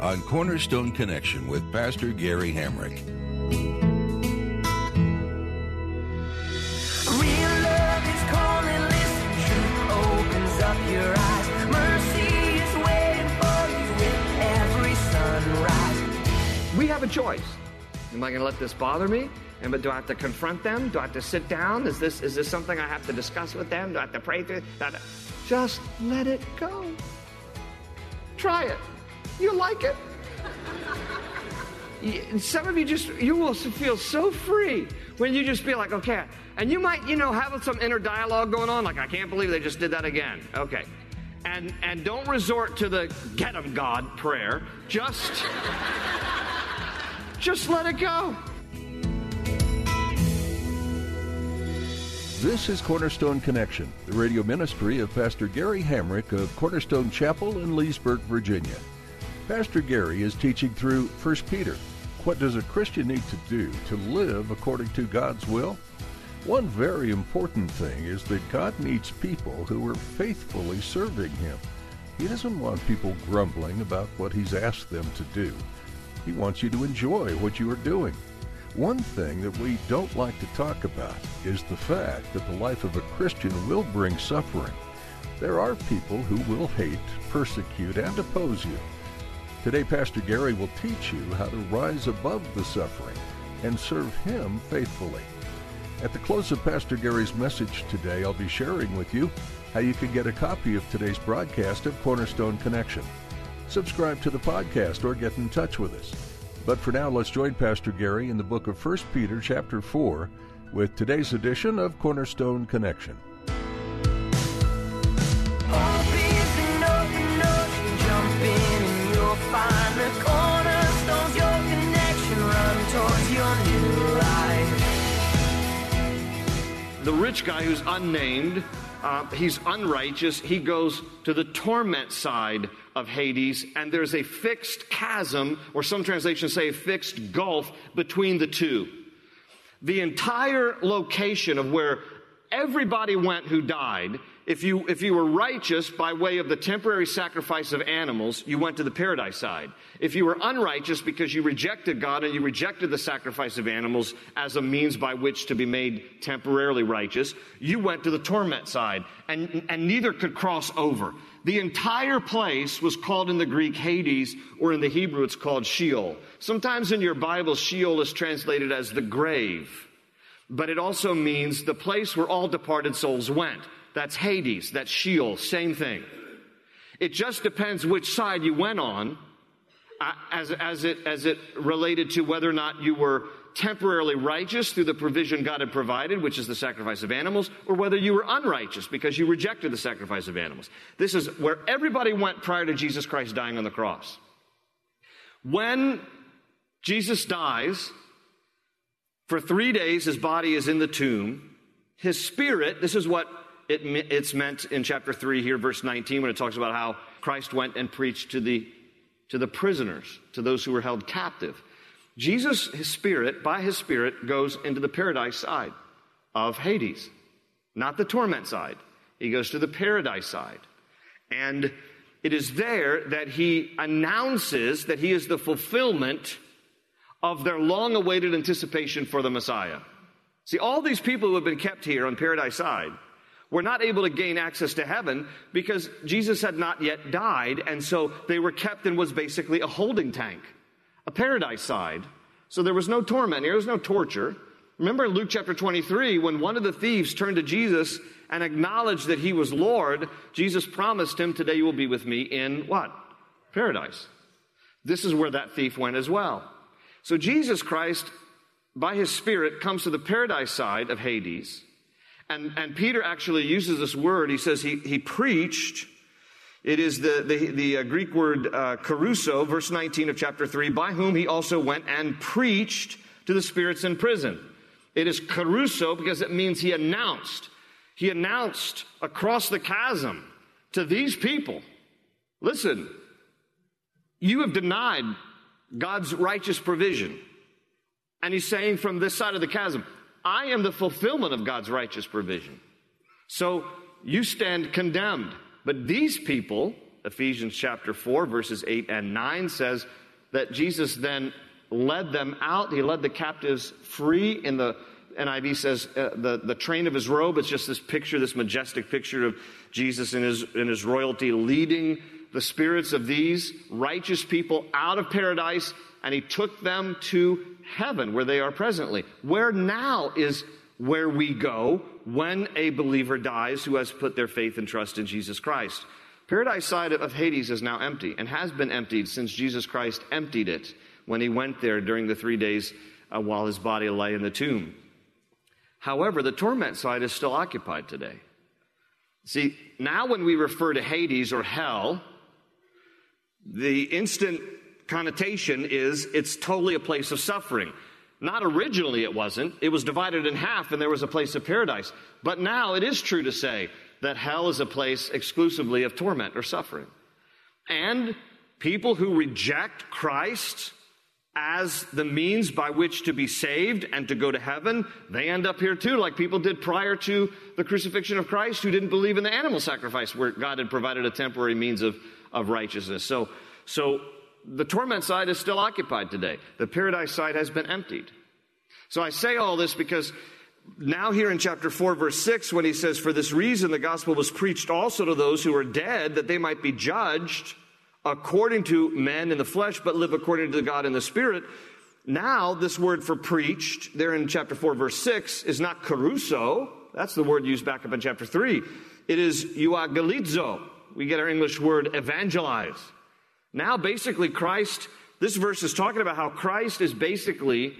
on Cornerstone Connection with Pastor Gary Hamrick. Real love is calling, listen, truth opens up your eyes. Mercy is waiting for you with every sunrise. We have a choice. Am I going to let this bother me? And but do I have to confront them? Do I have to sit down? Is this is this something I have to discuss with them? Do I have to pray through? Do to- Just let it go. Try it. You like it. Some of you just you will feel so free when you just feel like okay, and you might you know have some inner dialogue going on like I can't believe they just did that again. Okay, and and don't resort to the get 'em God prayer. Just just let it go. This is Cornerstone Connection, the radio ministry of Pastor Gary Hamrick of Cornerstone Chapel in Leesburg, Virginia. Pastor Gary is teaching through 1 Peter. What does a Christian need to do to live according to God's will? One very important thing is that God needs people who are faithfully serving Him. He doesn't want people grumbling about what He's asked them to do. He wants you to enjoy what you are doing. One thing that we don't like to talk about is the fact that the life of a Christian will bring suffering. There are people who will hate, persecute, and oppose you. Today, Pastor Gary will teach you how to rise above the suffering and serve Him faithfully. At the close of Pastor Gary's message today, I'll be sharing with you how you can get a copy of today's broadcast of Cornerstone Connection. Subscribe to the podcast or get in touch with us. But for now, let's join Pastor Gary in the book of 1 Peter, chapter 4, with today's edition of Cornerstone Connection. Rich guy who's unnamed, uh, he's unrighteous. He goes to the torment side of Hades, and there's a fixed chasm, or some translations say a fixed gulf between the two. The entire location of where everybody went who died, if you, if you were righteous by way of the temporary sacrifice of animals, you went to the paradise side. If you were unrighteous because you rejected God and you rejected the sacrifice of animals as a means by which to be made temporarily righteous, you went to the torment side, and, and neither could cross over. The entire place was called in the Greek Hades, or in the Hebrew it's called Sheol. Sometimes in your Bible, Sheol is translated as the grave but it also means the place where all departed souls went. That's Hades, that's Sheol, same thing. It just depends which side you went on uh, as, as, it, as it related to whether or not you were temporarily righteous through the provision God had provided, which is the sacrifice of animals, or whether you were unrighteous because you rejected the sacrifice of animals. This is where everybody went prior to Jesus Christ dying on the cross. When Jesus dies, for three days, his body is in the tomb. His spirit, this is what it, it's meant in chapter 3 here, verse 19, when it talks about how Christ went and preached to the, to the prisoners, to those who were held captive. Jesus, his spirit, by his spirit, goes into the paradise side of Hades, not the torment side. He goes to the paradise side. And it is there that he announces that he is the fulfillment of their long awaited anticipation for the Messiah. See, all these people who have been kept here on Paradise Side were not able to gain access to heaven because Jesus had not yet died, and so they were kept in was basically a holding tank, a paradise side. So there was no torment here, there was no torture. Remember in Luke chapter 23, when one of the thieves turned to Jesus and acknowledged that he was Lord, Jesus promised him, Today you will be with me in what? Paradise. This is where that thief went as well. So Jesus Christ, by his Spirit, comes to the paradise side of Hades. And, and Peter actually uses this word. He says he, he preached. It is the, the, the uh, Greek word uh, kerusso, verse 19 of chapter 3, by whom he also went and preached to the spirits in prison. It is kerusso because it means he announced. He announced across the chasm to these people listen, you have denied God's righteous provision. And he's saying from this side of the chasm, I am the fulfillment of God's righteous provision. So you stand condemned. But these people, Ephesians chapter 4, verses 8 and 9 says that Jesus then led them out. He led the captives free in the NIV says uh, the, the train of his robe. It's just this picture, this majestic picture of Jesus in his, in his royalty leading the spirits of these righteous people out of paradise and he took them to heaven where they are presently. Where now is where we go when a believer dies who has put their faith and trust in Jesus Christ. Paradise side of Hades is now empty and has been emptied since Jesus Christ emptied it when he went there during the three days uh, while his body lay in the tomb. However, the torment side is still occupied today. See, now when we refer to Hades or hell, the instant connotation is it's totally a place of suffering. Not originally it wasn't. It was divided in half and there was a place of paradise. But now it is true to say that hell is a place exclusively of torment or suffering. And people who reject Christ as the means by which to be saved and to go to heaven, they end up here too, like people did prior to the crucifixion of Christ who didn't believe in the animal sacrifice where God had provided a temporary means of, of righteousness. So, so the torment side is still occupied today. The paradise side has been emptied. So I say all this because now here in chapter 4 verse 6 when he says for this reason the gospel was preached also to those who are dead that they might be judged according to men in the flesh but live according to God in the spirit now this word for preached there in chapter 4 verse 6 is not kerusso that's the word used back up in chapter 3 it is euangelizo we get our english word evangelize now, basically, Christ, this verse is talking about how Christ is basically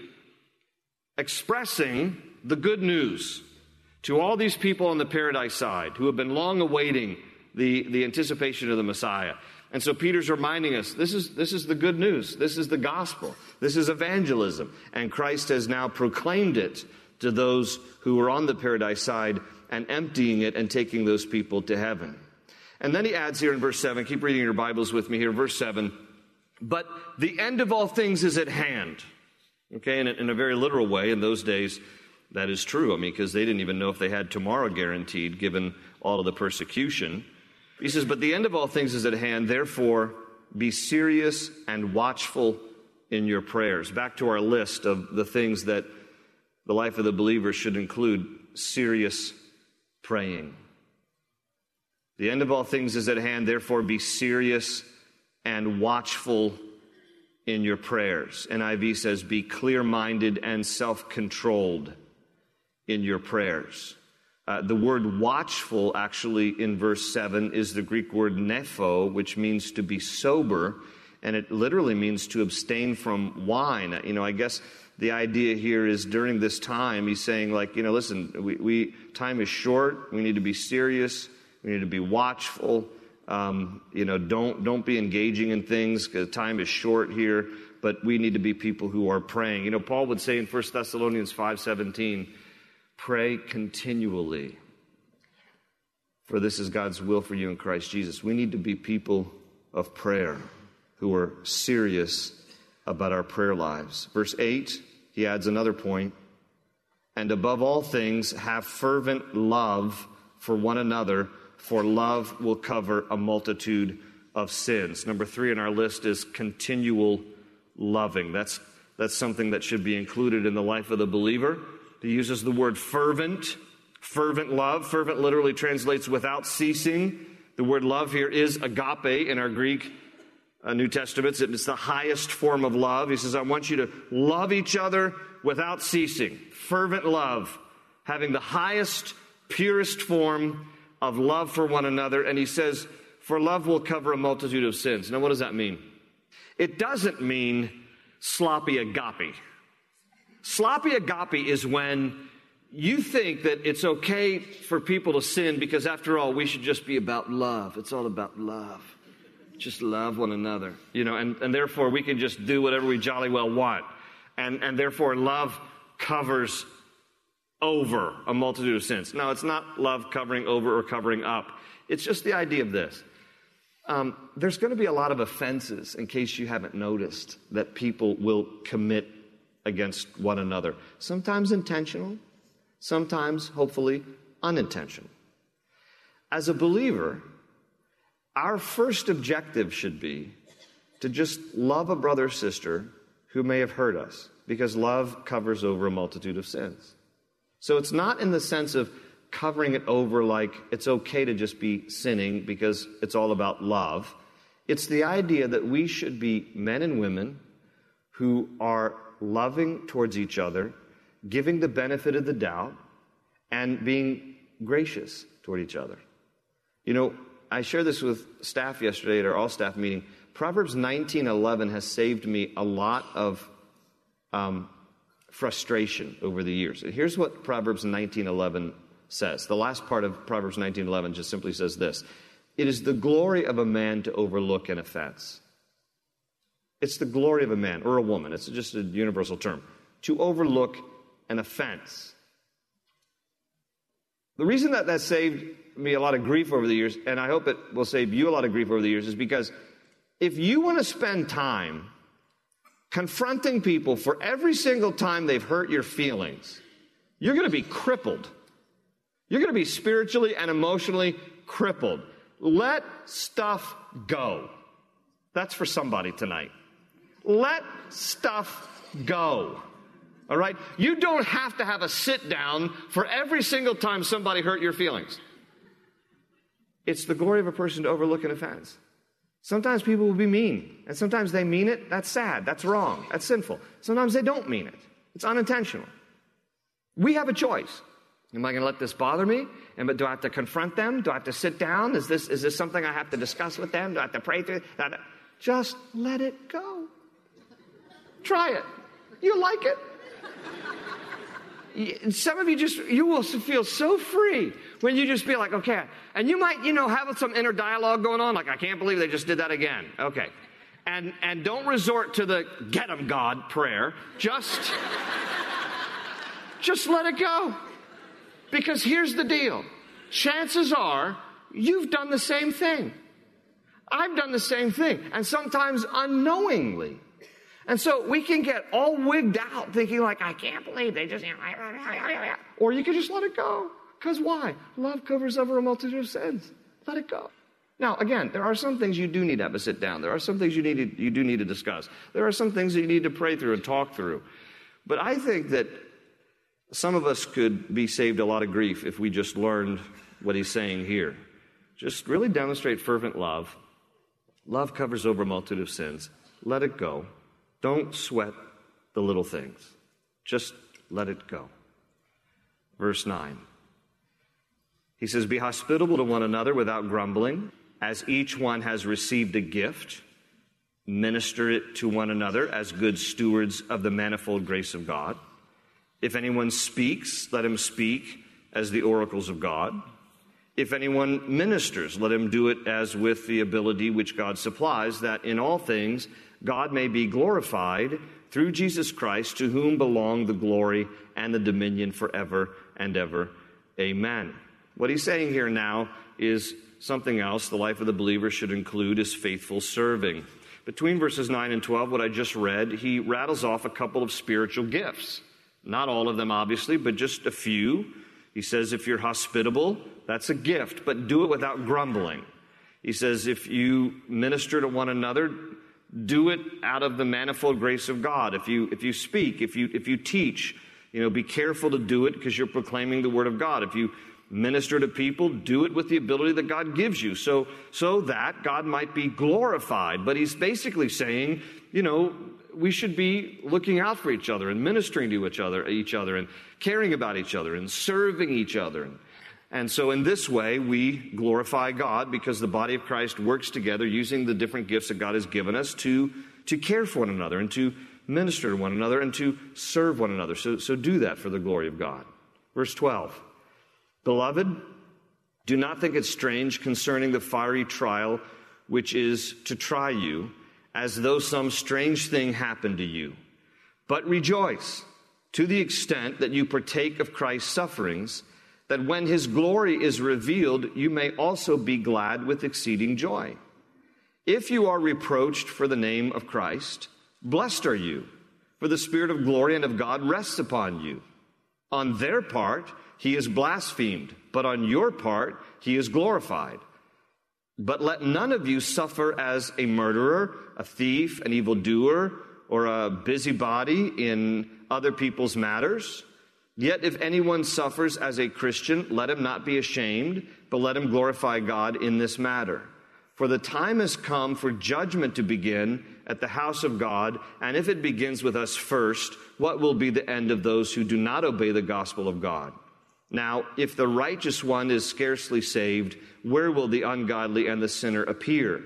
expressing the good news to all these people on the paradise side who have been long awaiting the, the anticipation of the Messiah. And so Peter's reminding us this is, this is the good news. This is the gospel. This is evangelism. And Christ has now proclaimed it to those who are on the paradise side and emptying it and taking those people to heaven. And then he adds here in verse 7, keep reading your Bibles with me here, verse 7. But the end of all things is at hand. Okay, in a, in a very literal way, in those days, that is true. I mean, because they didn't even know if they had tomorrow guaranteed, given all of the persecution. He says, But the end of all things is at hand, therefore be serious and watchful in your prayers. Back to our list of the things that the life of the believer should include serious praying. The end of all things is at hand, therefore be serious and watchful in your prayers. NIV says, be clear minded and self controlled in your prayers. Uh, the word watchful, actually, in verse 7, is the Greek word nepho, which means to be sober, and it literally means to abstain from wine. You know, I guess the idea here is during this time, he's saying, like, you know, listen, we, we time is short, we need to be serious we need to be watchful. Um, you know, don't don't be engaging in things because time is short here. But we need to be people who are praying. You know, Paul would say in 1 Thessalonians five seventeen, pray continually, for this is God's will for you in Christ Jesus. We need to be people of prayer who are serious about our prayer lives. Verse eight, he adds another point, and above all things, have fervent love for one another for love will cover a multitude of sins. Number three in our list is continual loving. That's, that's something that should be included in the life of the believer. He uses the word fervent, fervent love. Fervent literally translates without ceasing. The word love here is agape in our Greek uh, New Testaments. It's the highest form of love. He says, I want you to love each other without ceasing. Fervent love, having the highest, purest form of love for one another. And he says, For love will cover a multitude of sins. Now, what does that mean? It doesn't mean sloppy agape. Sloppy agape is when you think that it's okay for people to sin because, after all, we should just be about love. It's all about love. Just love one another, you know, and, and therefore we can just do whatever we jolly well want. And, and therefore, love covers over a multitude of sins. No, it's not love covering over or covering up. It's just the idea of this. Um, there's going to be a lot of offenses, in case you haven't noticed, that people will commit against one another. Sometimes intentional, sometimes, hopefully, unintentional. As a believer, our first objective should be to just love a brother or sister who may have hurt us, because love covers over a multitude of sins. So it's not in the sense of covering it over like it's okay to just be sinning because it's all about love. It's the idea that we should be men and women who are loving towards each other, giving the benefit of the doubt, and being gracious toward each other. You know, I shared this with staff yesterday at our all staff meeting. Proverbs 19:11 has saved me a lot of um, frustration over the years. Here's what Proverbs 19:11 says. The last part of Proverbs 19:11 just simply says this: "It is the glory of a man to overlook an offense." It's the glory of a man or a woman. It's just a universal term to overlook an offense. The reason that that saved me a lot of grief over the years, and I hope it will save you a lot of grief over the years, is because if you want to spend time confronting people for every single time they've hurt your feelings, you're going to be crippled. You're going to be spiritually and emotionally crippled. Let stuff go. That's for somebody tonight. Let stuff go. All right? You don't have to have a sit down for every single time somebody hurt your feelings. It's the glory of a person to overlook an offense. Sometimes people will be mean, and sometimes they mean it. That's sad. That's wrong. That's sinful. Sometimes they don't mean it. It's unintentional. We have a choice. Am I going to let this bother me? Am, do I have to confront them? Do I have to sit down? Is this, is this something I have to discuss with them? Do I have to pray through? That? Just let it go. Try it. You like it. Some of you just, you will feel so free when you just be like, okay. And you might, you know, have some inner dialogue going on, like, I can't believe they just did that again. Okay. And, and don't resort to the get them God prayer. Just, just let it go. Because here's the deal. Chances are you've done the same thing. I've done the same thing. And sometimes unknowingly. And so we can get all wigged out thinking like, I can't believe they just, or you can just let it go. Because why? Love covers over a multitude of sins. Let it go. Now, again, there are some things you do need to have a sit down. There are some things you need to, you do need to discuss. There are some things that you need to pray through and talk through. But I think that some of us could be saved a lot of grief if we just learned what he's saying here. Just really demonstrate fervent love. Love covers over a multitude of sins. Let it go. Don't sweat the little things. Just let it go. Verse 9. He says, Be hospitable to one another without grumbling, as each one has received a gift. Minister it to one another as good stewards of the manifold grace of God. If anyone speaks, let him speak as the oracles of God. If anyone ministers, let him do it as with the ability which God supplies, that in all things God may be glorified through Jesus Christ, to whom belong the glory and the dominion forever and ever. Amen. What he's saying here now is something else the life of the believer should include is faithful serving. Between verses 9 and 12, what I just read, he rattles off a couple of spiritual gifts. Not all of them, obviously, but just a few. He says, if you're hospitable, that's a gift, but do it without grumbling. He says, if you minister to one another, do it out of the manifold grace of God. If you, if you speak, if you, if you teach, you know, be careful to do it because you're proclaiming the word of God. If you minister to people, do it with the ability that God gives you. So, so that God might be glorified. But he's basically saying, you know, we should be looking out for each other and ministering to each other, each other and caring about each other and serving each other. And, and so, in this way, we glorify God because the body of Christ works together using the different gifts that God has given us to, to care for one another and to minister to one another and to serve one another. So, so do that for the glory of God. Verse 12 Beloved, do not think it strange concerning the fiery trial which is to try you, as though some strange thing happened to you. But rejoice to the extent that you partake of Christ's sufferings, that when his glory is revealed, you may also be glad with exceeding joy. If you are reproached for the name of Christ, blessed are you, for the Spirit of glory and of God rests upon you. On their part, he is blasphemed, but on your part, he is glorified. But let none of you suffer as a murderer, a thief, an evildoer, or a busybody in other people's matters. Yet if anyone suffers as a Christian, let him not be ashamed, but let him glorify God in this matter. For the time has come for judgment to begin at the house of God, and if it begins with us first, what will be the end of those who do not obey the gospel of God? Now, if the righteous one is scarcely saved, where will the ungodly and the sinner appear?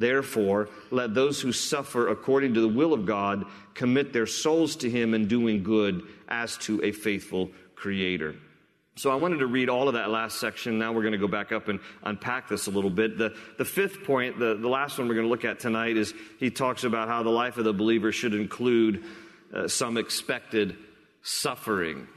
Therefore, let those who suffer according to the will of God commit their souls to Him in doing good as to a faithful Creator. So I wanted to read all of that last section. Now we're going to go back up and unpack this a little bit. The, the fifth point, the, the last one we're going to look at tonight, is he talks about how the life of the believer should include uh, some expected suffering.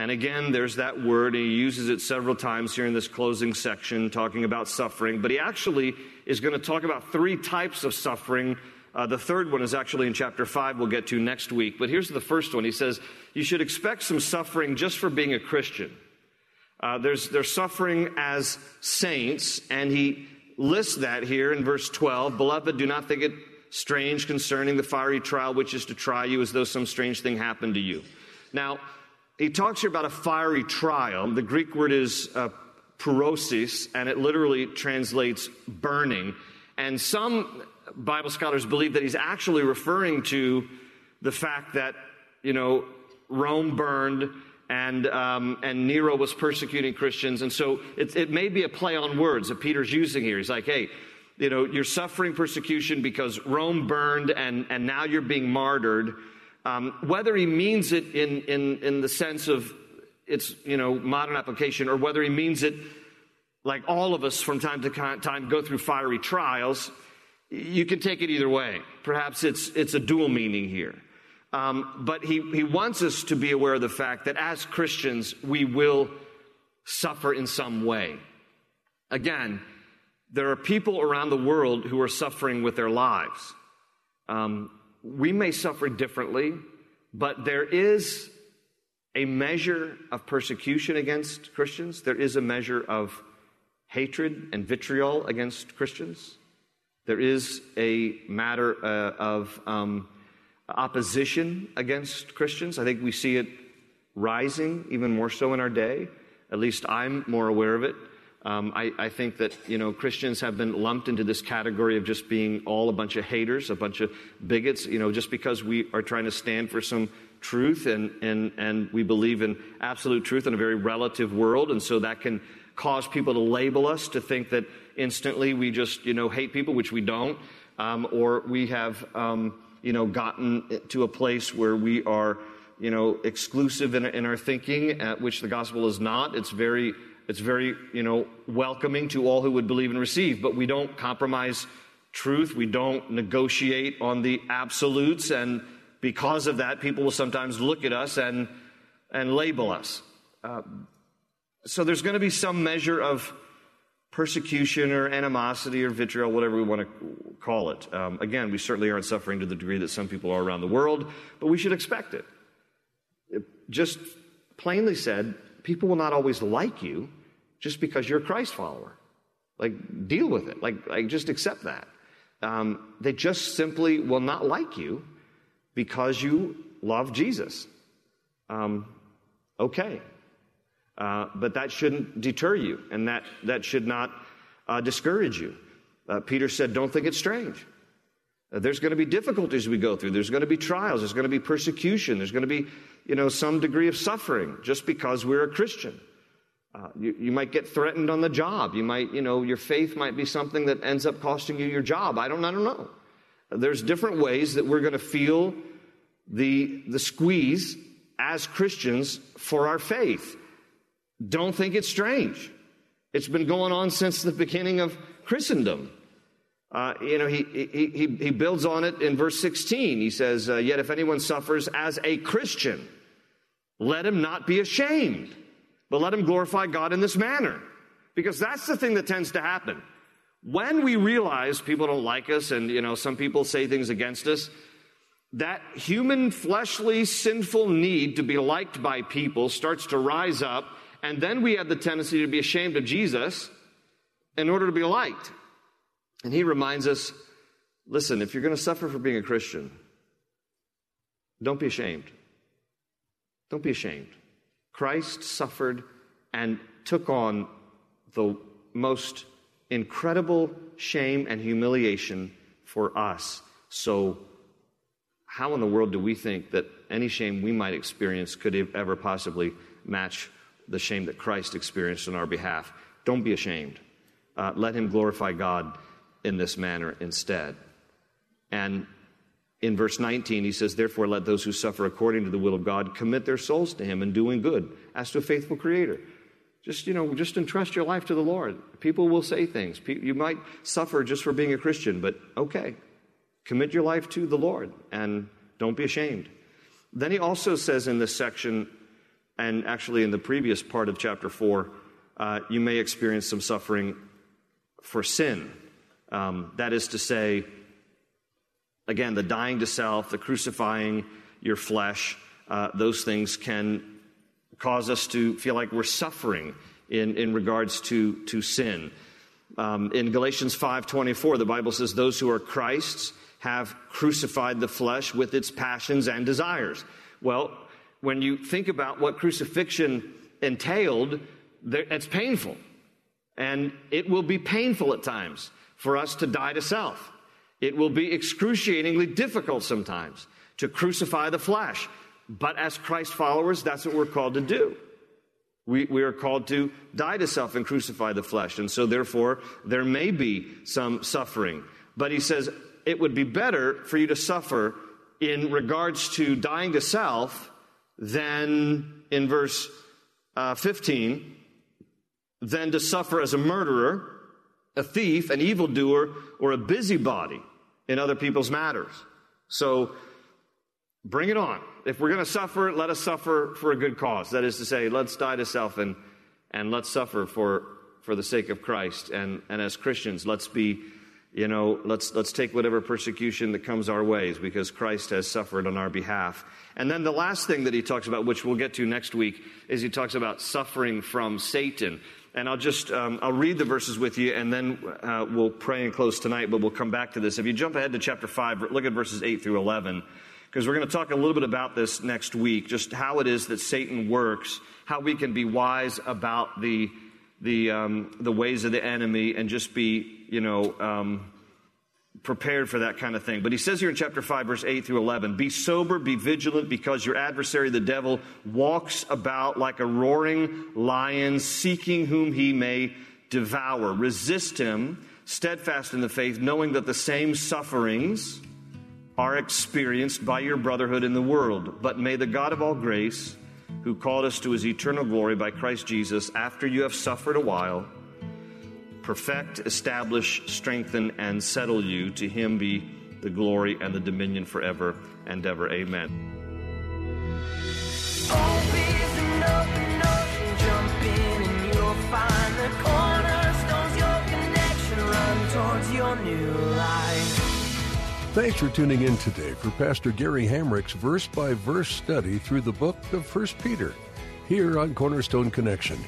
And again, there's that word, and he uses it several times here in this closing section, talking about suffering. But he actually is going to talk about three types of suffering. Uh, the third one is actually in chapter 5, we'll get to next week. But here's the first one. He says, You should expect some suffering just for being a Christian. Uh, there's, there's suffering as saints, and he lists that here in verse 12. Beloved, do not think it strange concerning the fiery trial which is to try you as though some strange thing happened to you. Now, he talks here about a fiery trial. The Greek word is uh, and it literally translates burning. And some Bible scholars believe that he's actually referring to the fact that, you know, Rome burned and, um, and Nero was persecuting Christians. And so it, it may be a play on words that Peter's using here. He's like, hey, you know, you're suffering persecution because Rome burned and, and now you're being martyred. Um, whether he means it in, in, in the sense of its you know modern application, or whether he means it like all of us from time to time go through fiery trials, you can take it either way. Perhaps it's it's a dual meaning here. Um, but he, he wants us to be aware of the fact that as Christians, we will suffer in some way. Again, there are people around the world who are suffering with their lives. Um, we may suffer differently, but there is a measure of persecution against Christians. There is a measure of hatred and vitriol against Christians. There is a matter uh, of um, opposition against Christians. I think we see it rising even more so in our day. At least I'm more aware of it. Um, I, I, think that you know Christians have been lumped into this category of just being all a bunch of haters, a bunch of bigots. You know, just because we are trying to stand for some truth and and and we believe in absolute truth in a very relative world, and so that can cause people to label us to think that instantly we just you know hate people, which we don't, um, or we have um, you know gotten to a place where we are you know exclusive in, in our thinking, at which the gospel is not. It's very it's very, you know, welcoming to all who would believe and receive, but we don't compromise truth. We don't negotiate on the absolutes. And because of that, people will sometimes look at us and, and label us. Uh, so there's going to be some measure of persecution or animosity or vitriol, whatever we want to call it. Um, again, we certainly aren't suffering to the degree that some people are around the world, but we should expect it. it just plainly said, people will not always like you just because you're a Christ follower. Like, deal with it. Like, like just accept that. Um, they just simply will not like you because you love Jesus. Um, okay. Uh, but that shouldn't deter you, and that, that should not uh, discourage you. Uh, Peter said, Don't think it's strange. There's going to be difficulties we go through. There's going to be trials. There's going to be persecution. There's going to be, you know, some degree of suffering just because we're a Christian. Uh, you, you, might get threatened on the job. You might, you know, your faith might be something that ends up costing you your job. I don't, I don't know. There's different ways that we're going to feel the, the squeeze as Christians for our faith. don't think it's strange. It's been going on since the beginning of Christendom. Uh, you know, he, he, he, builds on it in verse 16. He says, uh, Yet if anyone suffers as a Christian, let him not be ashamed, but let him glorify God in this manner. Because that's the thing that tends to happen. When we realize people don't like us and, you know, some people say things against us, that human, fleshly, sinful need to be liked by people starts to rise up, and then we have the tendency to be ashamed of Jesus in order to be liked. And he reminds us listen, if you're going to suffer for being a Christian, don't be ashamed. Don't be ashamed. Christ suffered and took on the most incredible shame and humiliation for us. So, how in the world do we think that any shame we might experience could ever possibly match the shame that Christ experienced on our behalf? Don't be ashamed. Uh, let him glorify God in this manner instead. And in verse 19, he says, Therefore, let those who suffer according to the will of God commit their souls to him in doing good, as to a faithful creator. Just, you know, just entrust your life to the Lord. People will say things. You might suffer just for being a Christian, but okay. Commit your life to the Lord and don't be ashamed. Then he also says in this section, and actually in the previous part of chapter 4, uh, you may experience some suffering for sin. Um, that is to say, again, the dying to self, the crucifying your flesh, uh, those things can cause us to feel like we're suffering in, in regards to, to sin. Um, in Galatians 5:24, the Bible says, "Those who are Christ's have crucified the flesh with its passions and desires." Well, when you think about what crucifixion entailed, it's painful, and it will be painful at times for us to die to self. It will be excruciatingly difficult sometimes to crucify the flesh. But as Christ followers, that's what we're called to do. We, we are called to die to self and crucify the flesh. And so, therefore, there may be some suffering. But he says it would be better for you to suffer in regards to dying to self than in verse uh, 15, than to suffer as a murderer a thief, an evildoer, or a busybody in other people's matters. So bring it on. If we're going to suffer, let us suffer for a good cause. That is to say, let's die to self and, and let's suffer for, for the sake of Christ. And, and as Christians, let's be, you know, let's, let's take whatever persecution that comes our ways because Christ has suffered on our behalf. And then the last thing that he talks about, which we'll get to next week, is he talks about suffering from Satan. And I'll just um, I'll read the verses with you, and then uh, we'll pray and close tonight. But we'll come back to this. If you jump ahead to chapter five, look at verses eight through eleven, because we're going to talk a little bit about this next week. Just how it is that Satan works, how we can be wise about the the um, the ways of the enemy, and just be you know. Um, prepared for that kind of thing. But he says here in chapter 5, verse 8 through 11 Be sober, be vigilant, because your adversary, the devil, walks about like a roaring lion, seeking whom he may devour. Resist him, steadfast in the faith, knowing that the same sufferings are experienced by your brotherhood in the world. But may the God of all grace, who called us to his eternal glory by Christ Jesus, after you have suffered a while, perfect, establish, strengthen, and settle you. To him be the glory and the dominion forever and ever. Amen. Thanks for tuning in today for Pastor Gary Hamrick's verse by verse study through the book of 1 Peter here on Cornerstone Connection.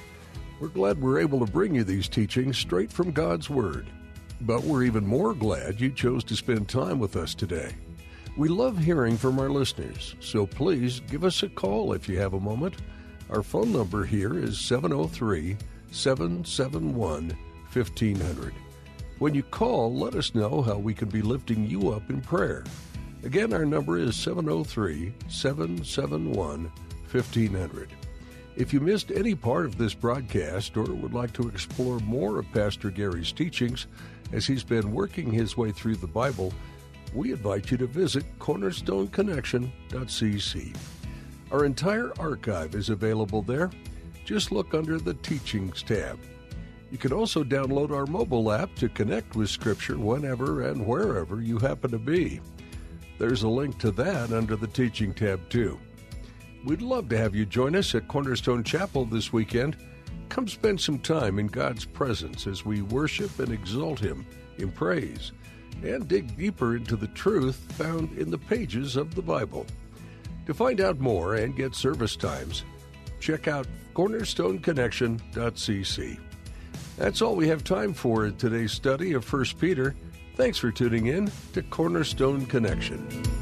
We're glad we're able to bring you these teachings straight from God's Word. But we're even more glad you chose to spend time with us today. We love hearing from our listeners, so please give us a call if you have a moment. Our phone number here is 703 771 1500. When you call, let us know how we can be lifting you up in prayer. Again, our number is 703 771 1500. If you missed any part of this broadcast or would like to explore more of Pastor Gary's teachings as he's been working his way through the Bible, we invite you to visit cornerstoneconnection.cc. Our entire archive is available there. Just look under the Teachings tab. You can also download our mobile app to connect with Scripture whenever and wherever you happen to be. There's a link to that under the Teaching tab, too. We'd love to have you join us at Cornerstone Chapel this weekend. Come spend some time in God's presence as we worship and exalt Him in praise and dig deeper into the truth found in the pages of the Bible. To find out more and get service times, check out cornerstoneconnection.cc. That's all we have time for in today's study of 1 Peter. Thanks for tuning in to Cornerstone Connection.